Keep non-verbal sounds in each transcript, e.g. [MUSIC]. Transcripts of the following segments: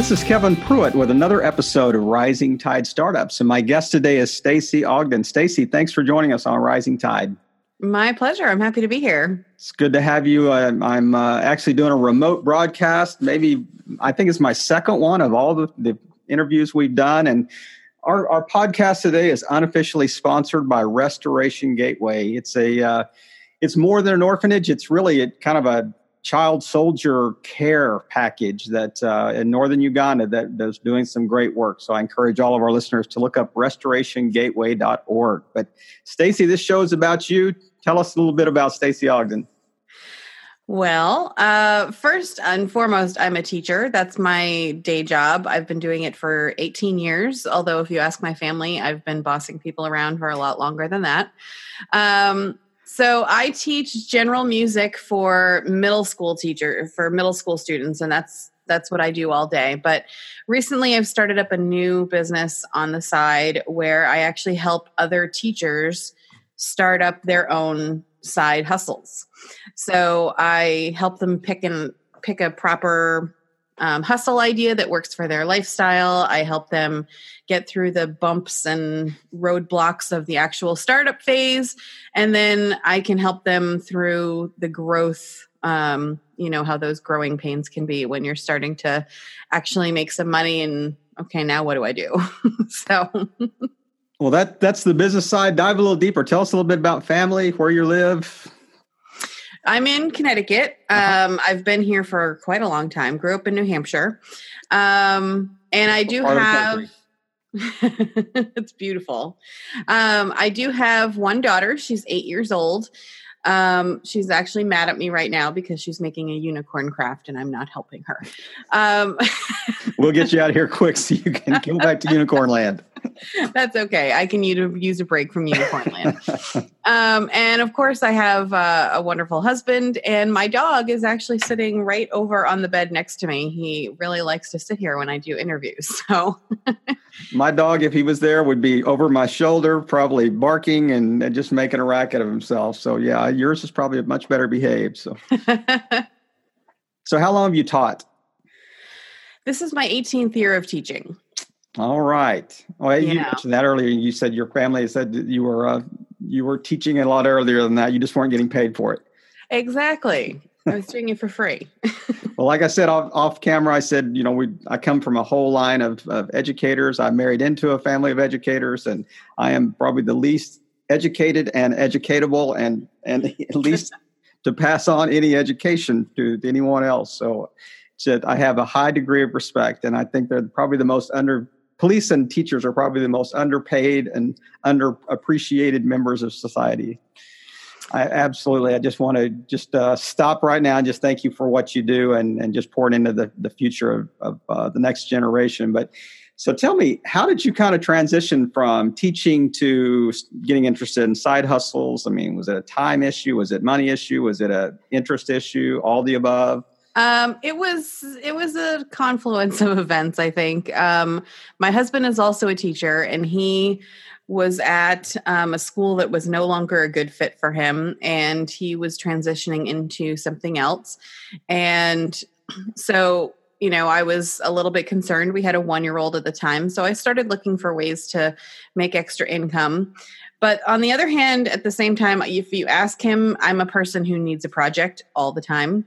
This is Kevin Pruitt with another episode of Rising Tide Startups. And my guest today is Stacy Ogden. Stacy, thanks for joining us on Rising Tide. My pleasure. I'm happy to be here. It's good to have you. I'm, I'm uh, actually doing a remote broadcast. Maybe I think it's my second one of all the, the interviews we've done. And our, our podcast today is unofficially sponsored by Restoration Gateway. It's a uh, it's more than an orphanage. It's really a, kind of a child soldier care package that uh, in northern Uganda that that's doing some great work. So I encourage all of our listeners to look up restorationgateway.org. But Stacy, this show is about you. Tell us a little bit about Stacy Ogden. Well, uh, first and foremost, I'm a teacher. That's my day job. I've been doing it for 18 years. Although, if you ask my family, I've been bossing people around for a lot longer than that. Um, so I teach general music for middle school teacher for middle school students and that's that's what I do all day. But recently I've started up a new business on the side where I actually help other teachers start up their own side hustles. So I help them pick and pick a proper um, hustle idea that works for their lifestyle. I help them get through the bumps and roadblocks of the actual startup phase. And then I can help them through the growth. Um, you know, how those growing pains can be when you're starting to actually make some money and, okay, now what do I do? [LAUGHS] so. well, that that's the business side. Dive a little deeper. Tell us a little bit about family, where you live. I'm in Connecticut. Uh-huh. Um, I've been here for quite a long time. Grew up in New Hampshire, um, and I do have. [LAUGHS] it's beautiful. Um, I do have one daughter. She's eight years old. Um, she's actually mad at me right now because she's making a unicorn craft and I'm not helping her. Um, [LAUGHS] we'll get you out of here quick so you can go back to [LAUGHS] unicorn land. [LAUGHS] That's okay. I can use a break from unicorn land. [LAUGHS] um, and of course, I have uh, a wonderful husband, and my dog is actually sitting right over on the bed next to me. He really likes to sit here when I do interviews. [LAUGHS] So, my dog, if he was there, would be over my shoulder, probably barking and, just making a racket of himself. So, yeah, yours is probably much better behaved. So, so how long have you taught? This is my 18th year of teaching. All right. Well, you, you mentioned that earlier. You said your family said that you were uh, you were teaching a lot earlier than that. You just weren't getting paid for it. Exactly. [LAUGHS] I was doing it for free. [LAUGHS] well, like I said off, off camera, I said, you know, we I come from a whole line of, of educators. I married into a family of educators, and I am probably the least educated and educatable, and and [LAUGHS] at least to pass on any education to, to anyone else. So, I have a high degree of respect, and I think they're probably the most under police and teachers are probably the most underpaid and underappreciated members of society. I absolutely. I just want to just uh, stop right now and just thank you for what you do and, and just pouring into the, the future of, of uh, the next generation. But so tell me, how did you kind of transition from teaching to getting interested in side hustles? I mean, was it a time issue? Was it money issue? Was it a interest issue? All the above? Um, it was it was a confluence of events. I think um, my husband is also a teacher, and he was at um, a school that was no longer a good fit for him, and he was transitioning into something else. And [CLEARS THROAT] so, you know, I was a little bit concerned. We had a one year old at the time, so I started looking for ways to make extra income. But on the other hand, at the same time, if you ask him, I'm a person who needs a project all the time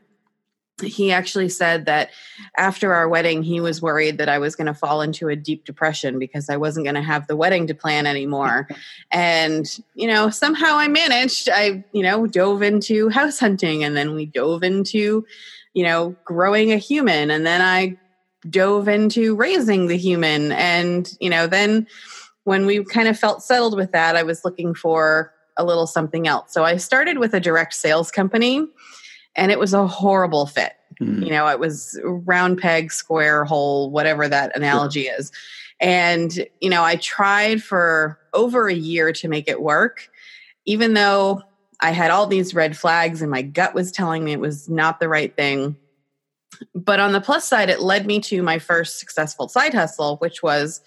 he actually said that after our wedding he was worried that i was going to fall into a deep depression because i wasn't going to have the wedding to plan anymore. [LAUGHS] And you know somehow i managed. I you know dove into house hunting and then we dove into you know growing a human and then i dove into raising the human. And you know then when we kind of felt settled with that i was looking for a little something else. So i started with a direct sales company and it was a horrible fit. Mm. You know, it was round peg, square hole, whatever that analogy sure. is. And, you know, I tried for over a year to make it work, even though I had all these red flags and my gut was telling me it was not the right thing. But on the plus side, it led me to my first successful side hustle, which was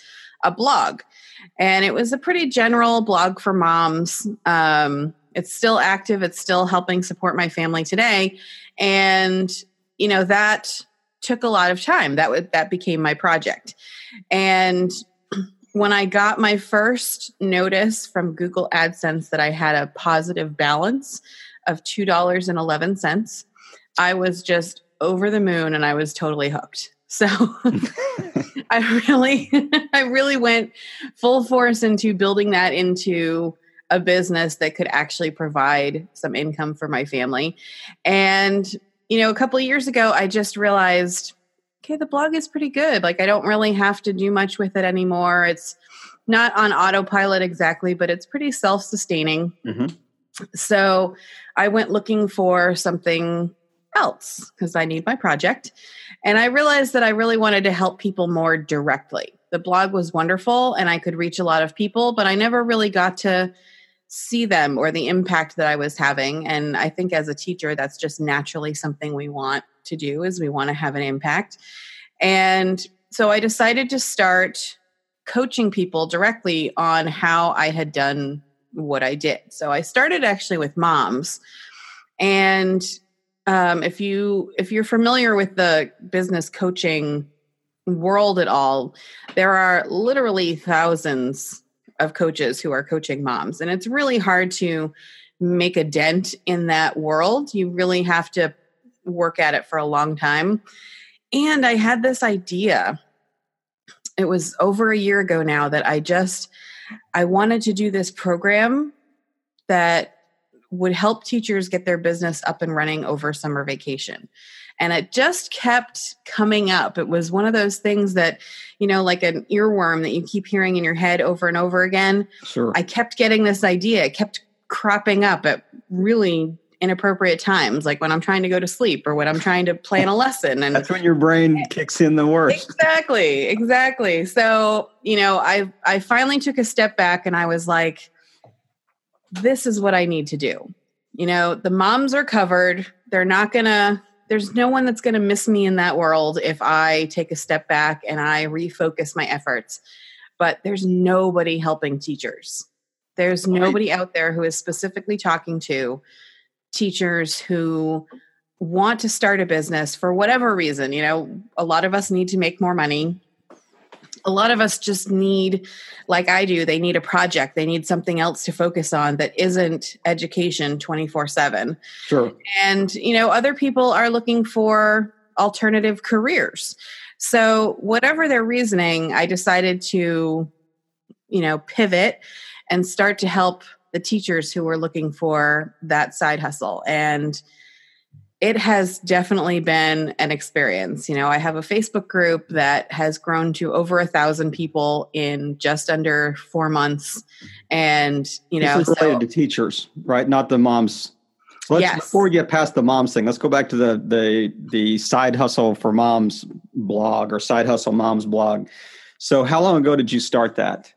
a blog. And it was a pretty general blog for moms. Um, it's still active it's still helping support my family today and you know that took a lot of time. That that became my project. And when I got my first notice from Google AdSense that I had a positive balance of $2.11, I was just over the moon and I was totally hooked. So [LAUGHS] I really [LAUGHS] I really went full force into building that into a business that could actually provide some income for my family. And you know, a couple of years ago I just realized okay, the blog is pretty good. Like I don't really have to do much with it anymore. It's not on autopilot exactly, but it's pretty self-sustaining. Mm-hmm. So I went looking for something else because I need my project. And I realized that I really wanted to help people more directly. The blog was wonderful and I could reach a lot of people, but I never really got to see them or the impact that I was having. And I think as a teacher, that's just naturally something we want to do is we want to have an impact. And so I decided to start coaching people directly on how I had done what I did. So I started actually with moms. And um, if you if you're familiar with the business coaching world at all, there are literally thousands of coaches who are coaching moms, and it's really hard to make a dent in that world. You really have to work at it for a long time. And I had this idea. It was over a year ago now that I just I wanted to do this program that would help teachers get their business up and running over summer vacation. And it just kept coming up. It was one of those things that, you know, like an earworm that you keep hearing in your head over and over again. Sure. I kept getting this idea. It kept cropping up at really inappropriate times, like when I'm trying to go to sleep or when I'm trying to plan a [LAUGHS] lesson. And that's when your brain kicks in the worst. Exactly, exactly. So, you know, I I finally took a step back and I was like, this is what I need to do. You know, the moms are covered. They're not going to, there's no one that's going to miss me in that world if I take a step back and I refocus my efforts. But there's nobody helping teachers. There's nobody out there who is specifically talking to teachers who want to start a business for whatever reason. You know, a lot of us need to make more money a lot of us just need like i do they need a project. They need something else to focus on that isn't education 24 7 sure. And you know other people are looking for alternative careers. So whatever their reasoning i decided to you know pivot and start to help the teachers who were looking for that side hustle. And it has definitely been an experience. You know, I have a Facebook group that has grown to over a thousand people in just under four months, and you know, this is related so, to teachers, right? Not the moms. let's, yes. Before we get past the moms thing, let's go back to the the the side hustle for moms blog or side hustle moms blog. So, how long ago did you start that?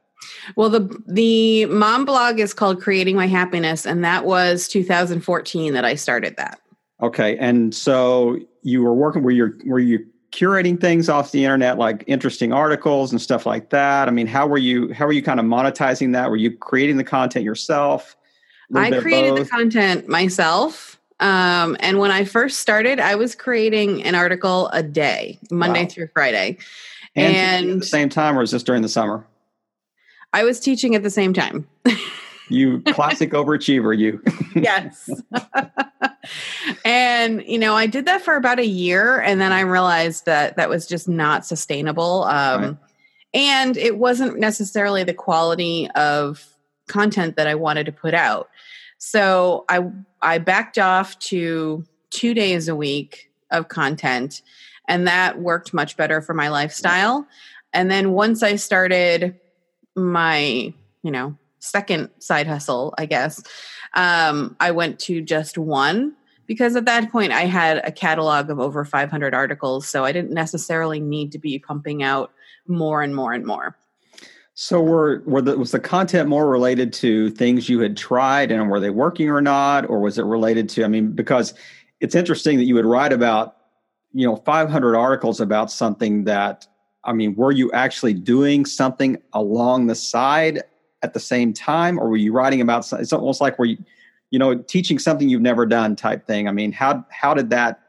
Well, the the mom blog is called Creating My Happiness, and that was 2014 that I started that. Okay, and so you were working were you were you curating things off the internet like interesting articles and stuff like that? I mean, how were you how were you kind of monetizing that? Were you creating the content yourself? I created the content myself. Um, and when I first started, I was creating an article a day, Monday wow. through Friday. And, and at the same time, or was this during the summer? I was teaching at the same time. [LAUGHS] you classic overachiever, you. [LAUGHS] yes. and you know, I did that for about a year, and then I realized that that was just not sustainable. Um, right. And it wasn't necessarily the quality of content that I wanted to put out. So I I backed off to two days a week of content, and that worked much better for my lifestyle. And then once I started my, you know, second side hustle, I guess, um, I went to just one because at that point I had a catalog of over 500 articles, so I didn't necessarily need to be pumping out more and more and more. So were were the, was the content more related to things you had tried and were they working or not, or was it related to? I mean, because it's interesting that you would write about you know 500 articles about something that I mean, were you actually doing something along the side at the same time, or were you writing about? It's almost like were you, you know, teaching something you've never done type thing. I mean, how how did that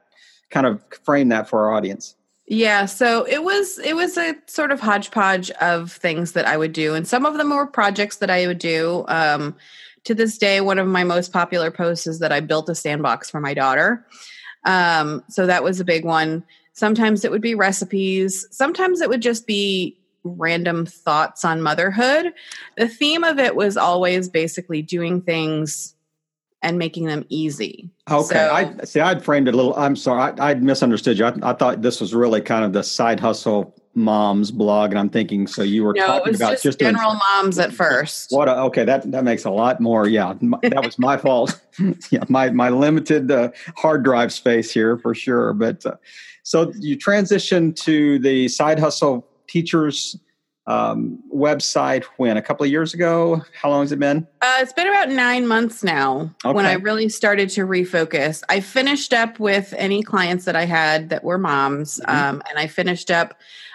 kind of frame that for our audience? Yeah, so it was it was a sort of hodgepodge of things that I would do, and some of them were projects that I would do. Um, to this day, one of my most popular posts is that I built a sandbox for my daughter. Um, so that was a big one. Sometimes it would be recipes. Sometimes it would just be random thoughts on motherhood. The theme of it was always basically doing things and making them easy. Okay, so, I see. I'd framed it a little. I'm sorry, I, would misunderstood you. I, I, thought this was really kind of the side hustle moms blog, and I'm thinking so you were no, talking about just, just general doing, moms at first. What? A, okay, that that makes a lot more. Yeah, that was my fault. [LAUGHS] yeah, my my limited uh, hard drive space here for sure. But uh, so you transitioned to the side hustle teachers um, website when a couple of years ago how long has it been uh, it's been about nine months now okay. when i really started to refocus i finished up with any clients that i had that were moms mm-hmm. um, and i finished up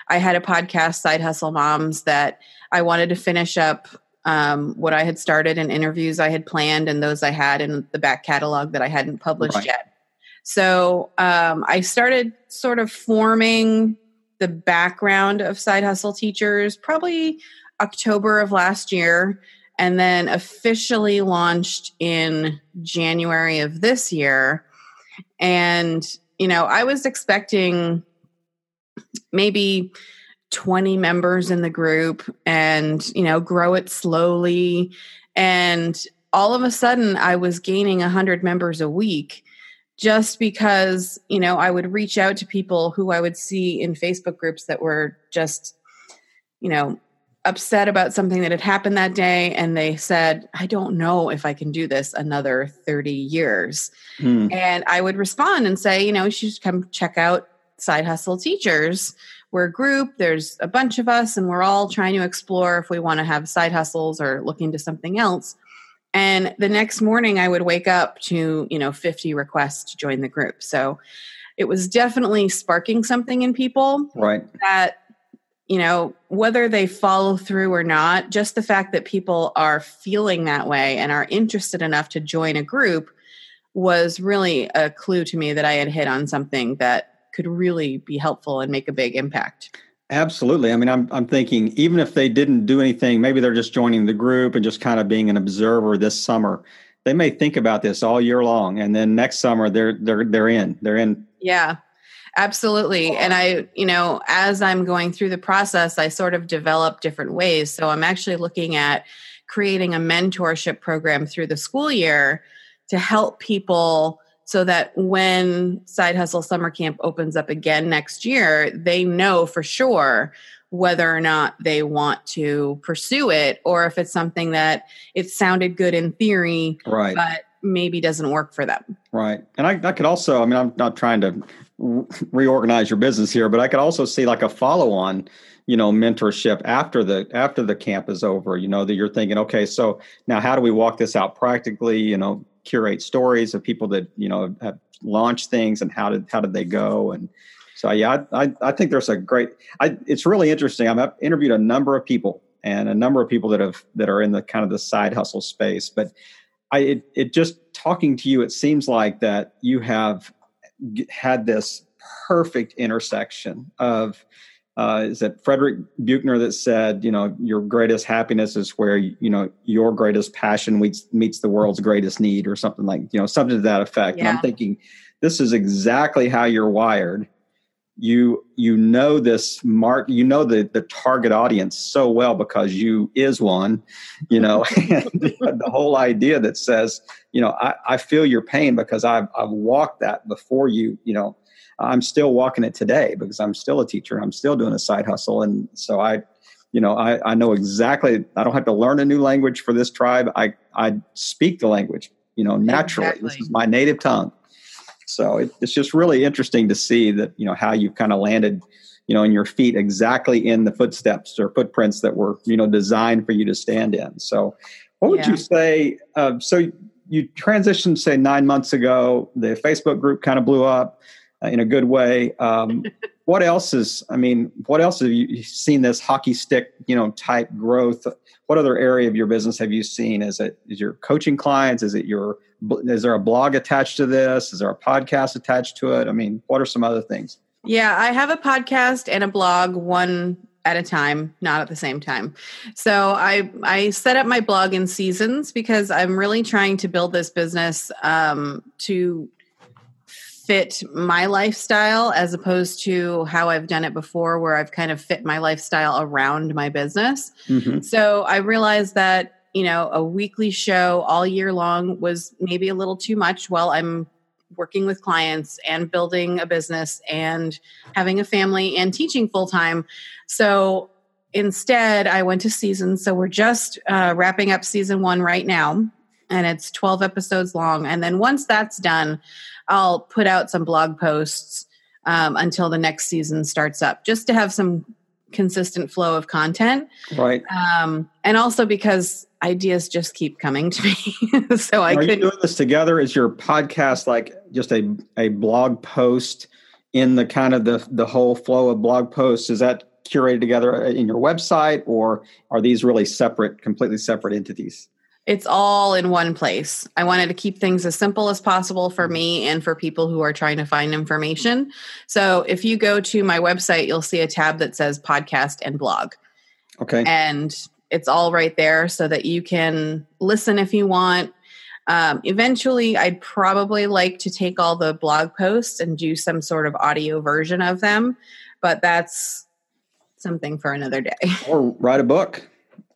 i had a podcast side hustle moms that i wanted to finish up um, what i had started and interviews i had planned and those i had in the back catalog that i hadn't published right. yet so um, i started sort of forming the background of side hustle teachers probably October of last year and then officially launched in January of this year. And, you know, I was expecting maybe 20 members in the group and, you know, grow it slowly. And all of a sudden, I was gaining 100 members a week just because you know i would reach out to people who i would see in facebook groups that were just you know upset about something that had happened that day and they said i don't know if i can do this another 30 years. Hmm. and i would respond and say you know you should come check out side hustle teachers. We're a group. There's a bunch of us and we're all trying to explore if we want to have side hustles or look into something else and the next morning I would wake up to, you know, 50 requests to join the group. So it was definitely sparking something in people. Right. That, you know, whether they follow through or not, just the fact that people are feeling that way and are interested enough to join a group was really a clue to me that I had hit on something that could really be helpful and make a big impact. Absolutely. I mean, I'm I'm thinking even if they didn't do anything, maybe they're just joining the group and just kind of being an observer this summer. They may think about this all year long, and then next summer they're they're they're in. They're in. Yeah, absolutely. And I, you know, as I'm going through the process, I sort of develop different ways. So I'm actually looking at creating a mentorship program through the school year to help people so that when Side Hustle Summer Camp opens up again next year, they know for sure whether or not they want to pursue it or if it's something that it sounded good in theory, right. but maybe doesn't work for them. Right. And I, I could also, I mean, I'm not trying to reorganize your business here, but I could also see like a follow on you know mentorship after the after the camp is over you know that you're thinking okay so now how do we walk this out practically you know curate stories of people that you know have launched things and how did how did they go? And so yeah I, I, think there's a great I, it's really interesting. I've interviewed a number of people and a number of people that have that are in the kind of the side hustle space but I it, it just talking to you it seems like that you have had this perfect intersection of uh, is it Frederick Buechner that said, you know, your greatest happiness is where, you know, your greatest passion meets, meets the world's greatest need or something like, you know, something to that effect. Yeah. And I'm thinking this is exactly how you're wired. You, you know, this mark, you know, the, the target audience so well because you is one, you know, [LAUGHS] and the whole idea that says, you know, I, I feel your pain because I've, I've walked that before you, you know, I'm still walking it today because I'm still a teacher. I'm still doing a side hustle. And so I, you know, I, I know exactly, I don't have to learn a new language for this tribe. I, I speak the language, you know, naturally. Exactly. This is my native tongue. So it, it's just really interesting to see that, you know, how you've kind of landed, you know, in your feet exactly in the footsteps or footprints that were, you know, designed for you to stand in. So what would yeah. you say? Uh, so you transitioned, say, nine months ago, the Facebook group kind of blew up uh, in a good way. Um, [LAUGHS] what else is? I mean, what else have you seen this hockey stick, you know, type growth? What other area of your business have you seen? Is it is your coaching clients? Is it your is there a blog attached to this? Is there a podcast attached to it? I mean, what are some other things? Yeah, I have a podcast and a blog, one at a time, not at the same time. So I I set up my blog in seasons because I'm really trying to build this business um, to fit my lifestyle as opposed to how I've done it before, where I've kind of fit my lifestyle around my business. Mm-hmm. So I realized that you know a weekly show all year long was maybe a little too much while I'm working with clients and building a business and having a family and teaching full time. So instead, I went to seasons. So we're just uh, wrapping up season one right now, and it's 12 episodes long. And then once that's done, I'll put out some blog posts um, until the next season starts up, just to have some consistent flow of content. Right. Um, and also because ideas just keep coming to me. [LAUGHS] so I could you doing this together. Is your podcast like just a a blog post in the kind of the the whole flow of blog posts? Is that curated together in your website, or are these really separate, completely separate entities? It's all in one place. I wanted to keep things as simple as possible for me and for people who are trying to find information. So if you go to my website, you'll see a tab that says podcast and blog. Okay. And it's all right there so that you can listen if you want. Um, eventually, I'd probably like to take all the blog posts and do some sort of audio version of them, but that's something for another day. Or write a book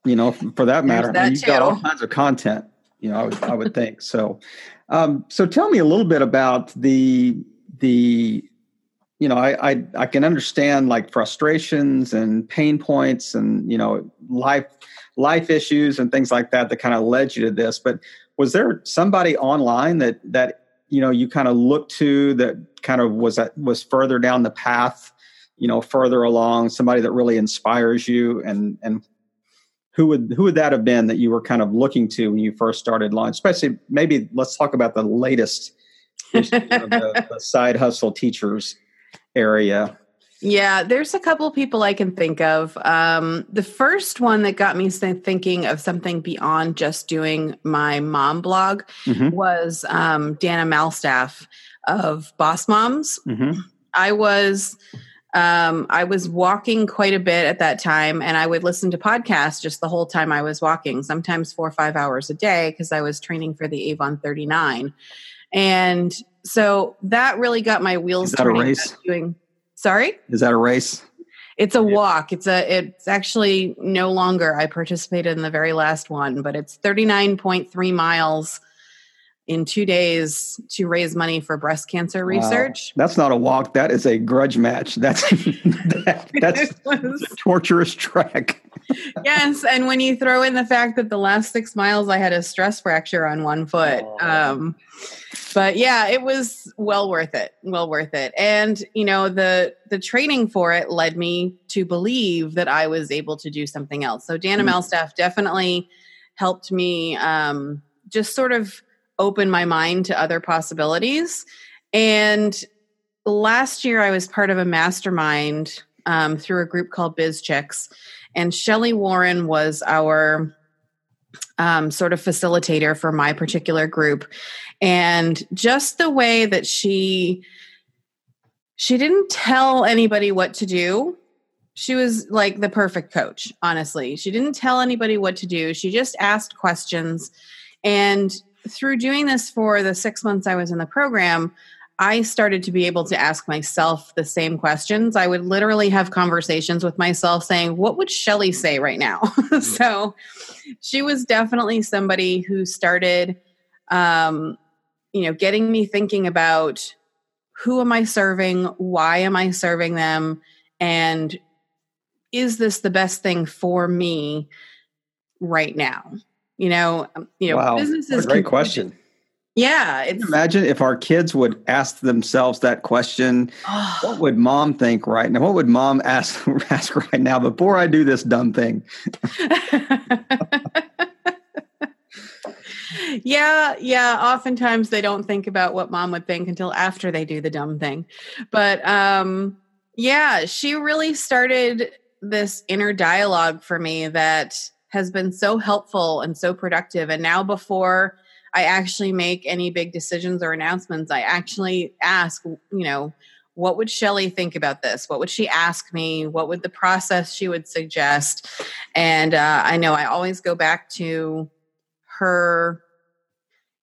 you know, for that matter. That you've got all kinds of content, you know, I would, I would think. So, um, so tell me a little bit about the, the, you know, I, I, I can understand like frustrations and pain points and, you know, life, life issues and things like that that kind of led you to this. But was there somebody online that, that, you know, you kind of looked to that kind of was that was further down the path, you know, further along, somebody that really inspires you and, and who would who would that have been that you were kind of looking to when you first started launch? Especially maybe let's talk about the latest [LAUGHS] the, the side hustle teachers area. Yeah, there's a couple of people I can think of. Um, the first one that got me thinking of something beyond just doing my mom blog mm-hmm. was um, Dana Malstaff of Boss Moms. Mm-hmm. I was um, I was walking quite a bit at that time, and I would listen to podcasts just the whole time I was walking, sometimes four or five hours a day, because I was training for the Avon 39. And so that really got my wheels Is that turning. A race? Doing, sorry? Is that a race? It's a walk. It's a. It's actually no longer. I participated in the very last one, but it's 39.3 miles in two days to raise money for breast cancer research. Wow. That's not a walk. That is a grudge match. That's that, [LAUGHS] that's [LAUGHS] was, torturous trek. yes, and when you throw in the fact that the last six miles I had a stress fracture on one foot. Oh. Um, but yeah, it was well worth it. Well worth it. And you know, the the training for it led me to believe that I was able to do something else. So Dana mm. Malstaff definitely helped me um, just sort of open my mind to other possibilities. And last year, I was part of a mastermind um, through a group called Biz Chicks, and Shelly Warren was our um, sort of facilitator for my particular group. And just the way that she she didn't tell anybody what to do. She was like the perfect coach, honestly. She didn't tell anybody what to do. She just asked questions and through doing this for the six months I was in the program, I started to be able to ask myself the same questions. I would literally have conversations with myself saying, What would Shelly say right now? [LAUGHS] so she was definitely somebody who started, um, you know, getting me thinking about who am I serving? Why am I serving them? And is this the best thing for me right now? You know, um, you know, wow. businesses. great question. Yeah, imagine if our kids would ask themselves that question. Oh. What would mom think right now? What would mom [LAUGHS] ask ask right now before I do this dumb thing? [LAUGHS] yeah, yeah. Oftentimes they don't think about what mom would think until after they do the dumb thing. But um, yeah, she really started this inner dialogue for me that has been so helpful and so productive. And now, before I actually make any big decisions or announcements, I actually ask, you know, what would Shelly think about this? What would she ask me? What would the process she would suggest? And uh, I know I always go back to her,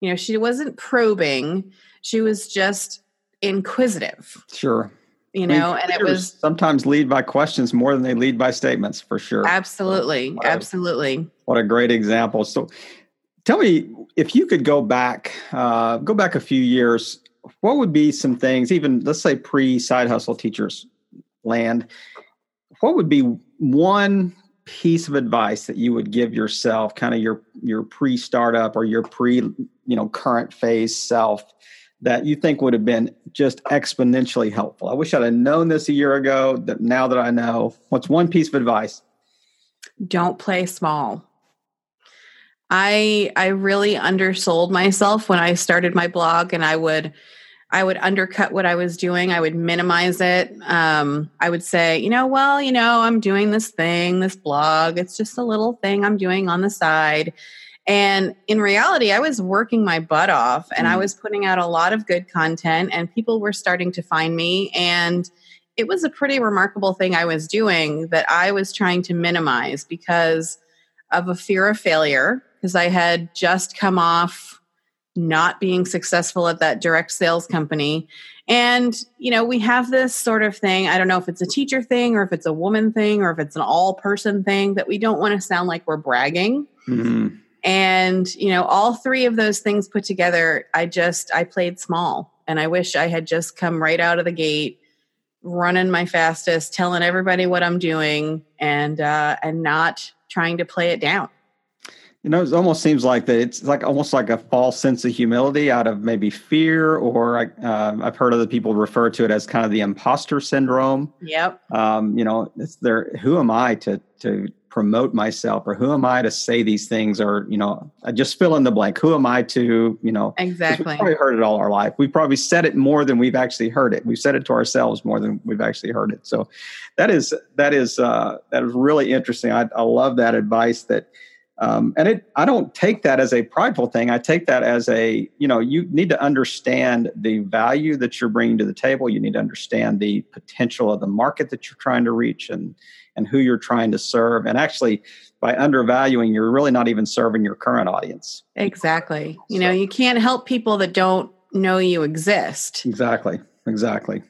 you know, she wasn't probing, she was just inquisitive. Sure. You know, and it was sometimes lead by questions more than they lead by statements for sure. Absolutely. So, absolutely. what a great example. So tell me if you could go back, uh, go back a few years what would be some things, even let's say pre side hustle teachers land, what would be one piece of advice that you would give yourself, kind of your your pre startup or your pre you know current phase self that you think would have been just exponentially helpful? I wish I'd have known this a year ago. That now that I know, what's one piece of advice? Don't play small. I I really undersold myself when I started my blog and I would I would undercut what I was doing. I would minimize it. Um, I would say, you know, well, you know, I'm doing this thing, this blog. It's just a little thing I'm doing on the side. And in reality, I was working my butt off and mm. I was putting out a lot of good content, and people were starting to find me. And it was a pretty remarkable thing I was doing that I was trying to minimize because of a fear of failure, because I had just come off not being successful at that direct sales company. And, you know, we have this sort of thing. I don't know if it's a teacher thing or if it's a woman thing or if it's an all person thing that we don't want to sound like we're bragging. Mm-hmm. And, you know, all three of those things put together, I just, I played small. And I wish I had just come right out of the gate running my fastest, telling everybody what I'm doing and, uh, and not trying to play it down. You know, it almost seems like that. It's like almost like a false sense of humility out of maybe fear, or uh, I've heard other people refer to it as kind of the imposter syndrome. Yep. Um, you know, it's there. Who am I to to promote myself, or who am I to say these things, or you know, I just fill in the blank. Who am I to, you know? Exactly. We've probably heard it all our life. We've probably said it more than we've actually heard it. We've said it to ourselves more than we've actually heard it. So, that is that is uh, that is really interesting. I, I love that advice that um, and it, I don't take that as a prideful thing. I take that as a, you know, you need to understand the value that you're bringing to the table. You need to understand the potential of the market that you're trying to reach and, and who you're trying to serve. And actually, by undervaluing, you're really not even serving your current audience. Exactly. You so, know, you can't help people that don't know you exist. Exactly. Exactly.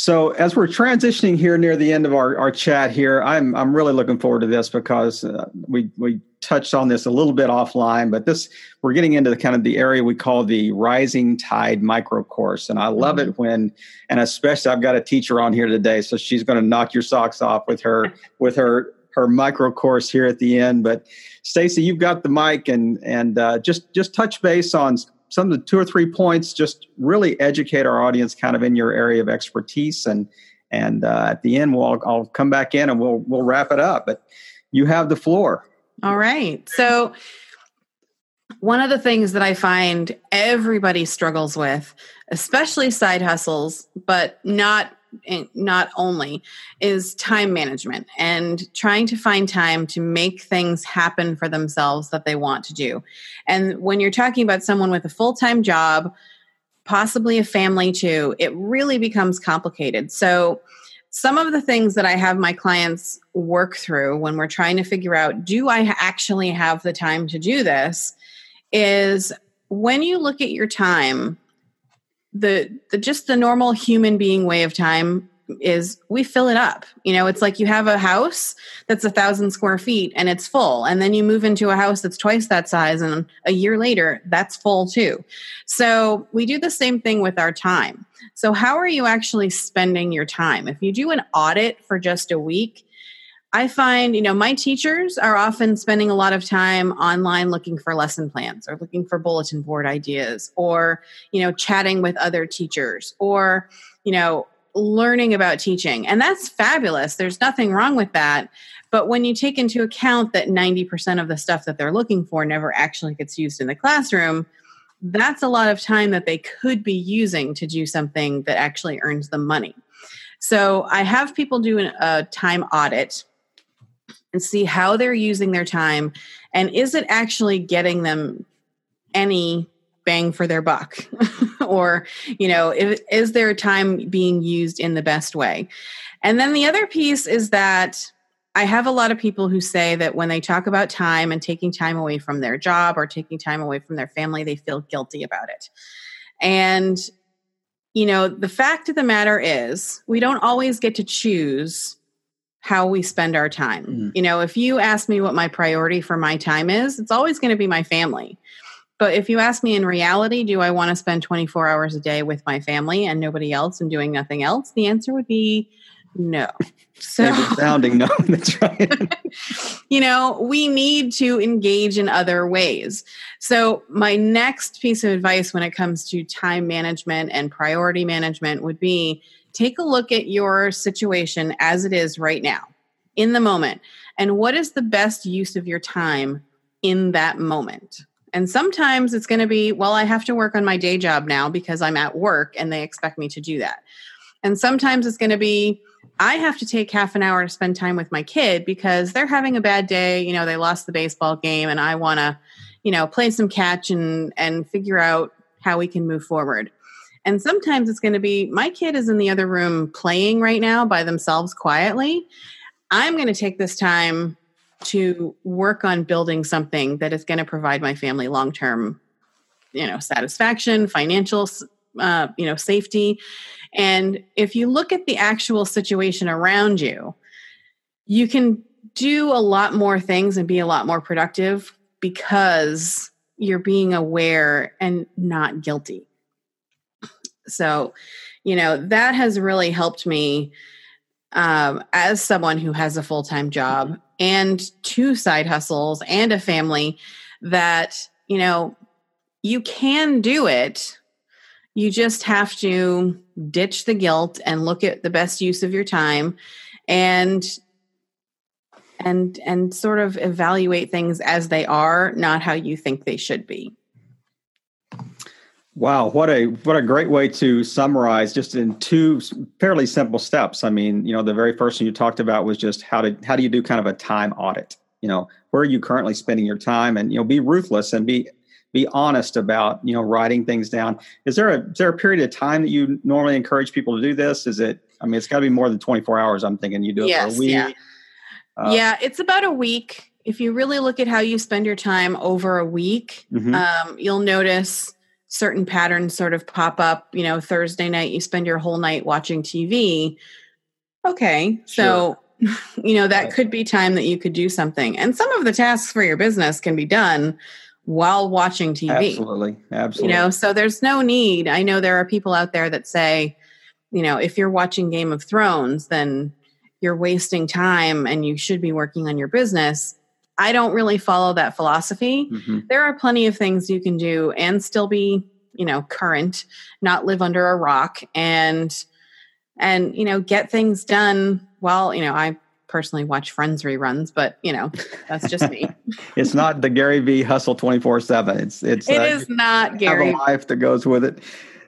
So as we're transitioning here near the end of our, our chat here, I'm I'm really looking forward to this because uh, we we touched on this a little bit offline, but this we're getting into the kind of the area we call the rising tide micro course, and I love mm-hmm. it when, and especially I've got a teacher on here today, so she's going to knock your socks off with her [LAUGHS] with her her micro course here at the end. But Stacy, you've got the mic, and and uh, just just touch base on some of the two or three points. Just really educate our audience, kind of in your area of expertise, and and uh, at the end, we'll I'll come back in and we'll we'll wrap it up. But you have the floor. All right. So, one of the things that I find everybody struggles with, especially side hustles, but not not only is time management and trying to find time to make things happen for themselves that they want to do. And when you're talking about someone with a full-time job, possibly a family too, it really becomes complicated. So some of the things that I have my clients work through when we're trying to figure out do I actually have the time to do this is when you look at your time the, the just the normal human being way of time is we fill it up. You know, it's like you have a house that's a thousand square feet and it's full, and then you move into a house that's twice that size, and a year later, that's full too. So we do the same thing with our time. So, how are you actually spending your time? If you do an audit for just a week, I find, you know, my teachers are often spending a lot of time online looking for lesson plans or looking for bulletin board ideas or, you know, chatting with other teachers or, you know, learning about teaching. And that's fabulous. There's nothing wrong with that. But when you take into account that 90% of the stuff that they're looking for never actually gets used in the classroom, that's a lot of time that they could be using to do something that actually earns them money. So I have people do a time audit and see how they're using their time and is it actually getting them any bang for their buck. [LAUGHS] or you know if, is there time being used in the best way and then the other piece is that i have a lot of people who say that when they talk about time and taking time away from their job or taking time away from their family they feel guilty about it and you know the fact of the matter is we don't always get to choose how we spend our time. Mm-hmm. You know, if you ask me what my priority for my time is, it's always going to be my family. But if you ask me in reality, do I want to spend 24 hours a day with my family and nobody else and doing nothing else? The answer would be no. [LAUGHS] So sounding no, that's [LAUGHS] right. you know, we need to engage in other ways. So my next piece of advice when it comes to time management and priority management would be take a look at your situation as it is right now, in the moment, and what is the best use of your time in that moment. And sometimes it's going to be, well, I have to work on my day job now because I'm at work and they expect me to do that. And sometimes it's going to be, I have to take half an hour to spend time with my kid because they're having a bad day. You know, they lost the baseball game and I want to, you know, play some catch and and figure out how we can move forward. And sometimes it's going to be my kid is in the other room playing right now by themselves quietly. I'm going to take this time to work on building something that is going to provide my family long term, you know, satisfaction, financial, uh, you know, safety. And if you look at the actual situation around you, you can do a lot more things and be a lot more productive because you're being aware and not guilty. So, you know, that has really helped me um, as someone who has a full time job and two side hustles and a family that, you know, you can do it. You just have to ditch the guilt and look at the best use of your time and and and sort of evaluate things as they are not how you think they should be Wow, what a what a great way to summarize just in two fairly simple steps. I mean, you know, the very first thing you talked about was just how to how do you do kind of a time audit? You know, where are you currently spending your time and you know, be ruthless and be be honest about, you know, writing things down. Is there a is there a period of time that you normally encourage people to do this? Is it I mean, it's got to be more than 24 hours. I'm thinking you do it yes, for a week. Yeah. Uh, yeah, it's about a week. If you really look at how you spend your time over a week, mm-hmm. um, you'll notice certain patterns sort of pop up. You know, Thursday night, you spend your whole night watching TV. Okay. So, sure. [LAUGHS] you know, that right. could be time that you could do something. And some of the tasks for your business can be done while watching TV. Absolutely. Absolutely. You know, so there's no need. I know there are people out there that say, you know, if you're watching Game of Thrones, then you're wasting time and you should be working on your business. I don't really follow that philosophy. Mm-hmm. There are plenty of things you can do and still be, you know, current, not live under a rock and and you know, get things done while, you know, I personally watch Friends reruns, but you know, that's just me. [LAUGHS] it's not the Gary V hustle 24/7. It's it's It uh, is not Gary. Have a life that goes with it.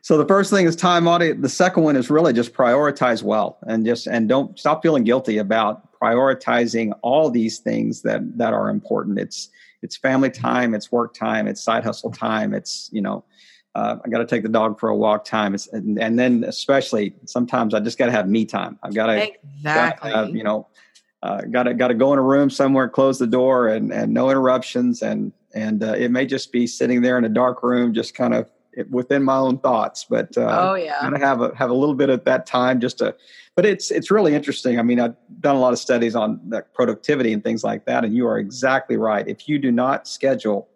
So the first thing is time audit. The second one is really just prioritize well and just and don't stop feeling guilty about prioritizing all these things that that are important. It's it's family time, it's work time, it's side hustle time, it's you know uh, I got to take the dog for a walk time. It's, and, and then especially sometimes I just got to have me time. I've got to, exactly. Gotta have, you know, uh, got to got to go in a room somewhere, close the door, and and no interruptions. And and uh, it may just be sitting there in a dark room, just kind of within my own thoughts. But uh, oh yeah, got to have a have a little bit of that time just to but it's it's really interesting. I mean, I've done a lot of studies on productivity and things like that, and you are exactly right. If you do not schedule,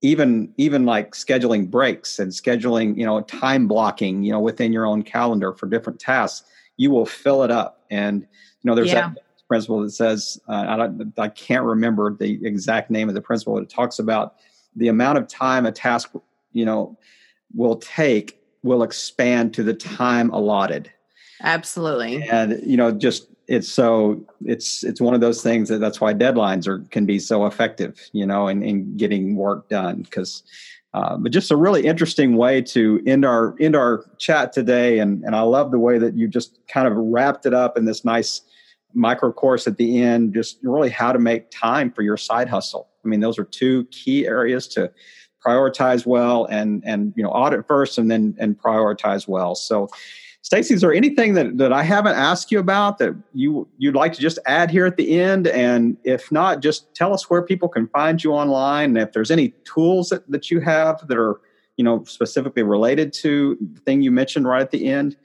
even even like scheduling breaks and scheduling, you know, time blocking, you know, within your own calendar for different tasks, you will fill it up. And you know, there's yeah. that principle that says uh, I, don't, I can't remember the exact name of the principle. but It talks about the amount of time a task, you know, will take will expand to the time allotted Absolutely. And you know, just it's so it's it's one of those things that that's why deadlines are can be so effective, you know, in, in getting work done because uh, but just a really interesting way to end our end our chat today and and I love the way that you just kind of wrapped it up in this nice micro course at the end just really how to make time for your side hustle. I mean those are two key areas to prioritize well and and you know audit first and then and prioritize well so Stacy, is there anything that, that I haven't asked you about that you you'd like to just add here at the end? And if not, just tell us where people can find you online. And if there's any tools that, that you have that are, you know, specifically related to the thing you mentioned right at the end,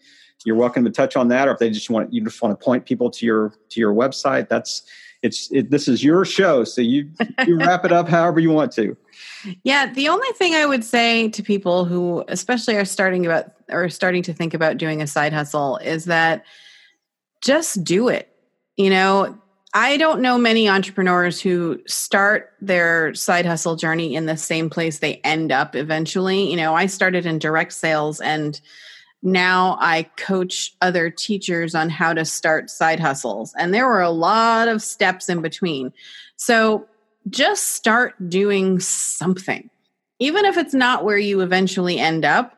you're welcome to touch on that. Or if they just want you just want to point people to your to your website, that's it's it, this is your show, so you you [LAUGHS] wrap it up however you want to. Yeah, the only thing I would say to people who especially are starting about or starting to think about doing a side hustle is that just do it. You know, I don't know many entrepreneurs who start their side hustle journey in the same place they end up eventually. You know, I started in direct sales and now I coach other teachers on how to start side hustles. And there were a lot of steps in between. So just start doing something. Even if it's not where you eventually end up,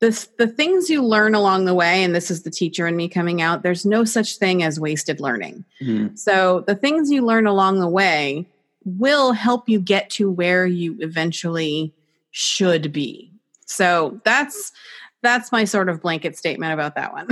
the, the things you learn along the way, and this is the teacher and me coming out, there's no such thing as wasted learning. Mm-hmm. So the things you learn along the way will help you get to where you eventually should be. So that's that's my sort of blanket statement about that one.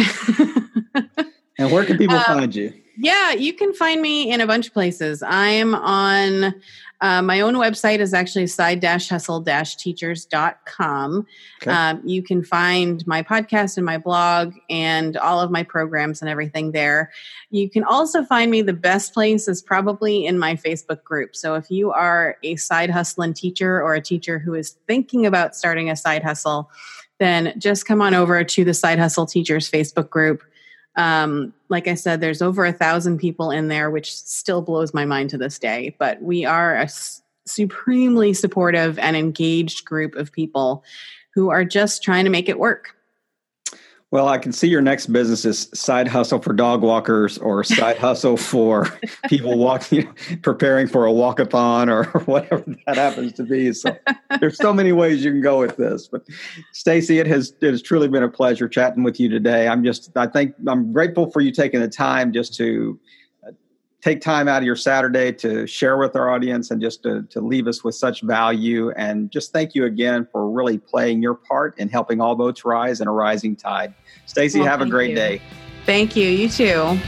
[LAUGHS] and where can people um, find you? Yeah, you can find me in a bunch of places. I'm on uh, my own website is actually side-hustle-teachers.com. Okay. Um, you can find my podcast and my blog and all of my programs and everything there. You can also find me the best place is probably in my Facebook group. So if you are a side hustling teacher or a teacher who is thinking about starting a side hustle, then just come on over to the Side Hustle Teachers Facebook group. Um, like I said, there's over a thousand people in there, which still blows my mind to this day. But we are a s- supremely supportive and engaged group of people who are just trying to make it work. Well, I can see your next business is side hustle for dog walkers or side [LAUGHS] hustle for people walking, preparing for a walkathon or [LAUGHS] whatever that happens to be. So there's so many ways you can go with this. But Stacy, it has it has truly been a pleasure chatting with you today. I'm just I think I'm grateful for you taking the time just to take time out of your Saturday to share with our audience and just to, to leave us with such value. And just thank you again for really playing your part in helping all boats rise in a rising tide. Stacy, well, have a great you. day. Thank you. You too.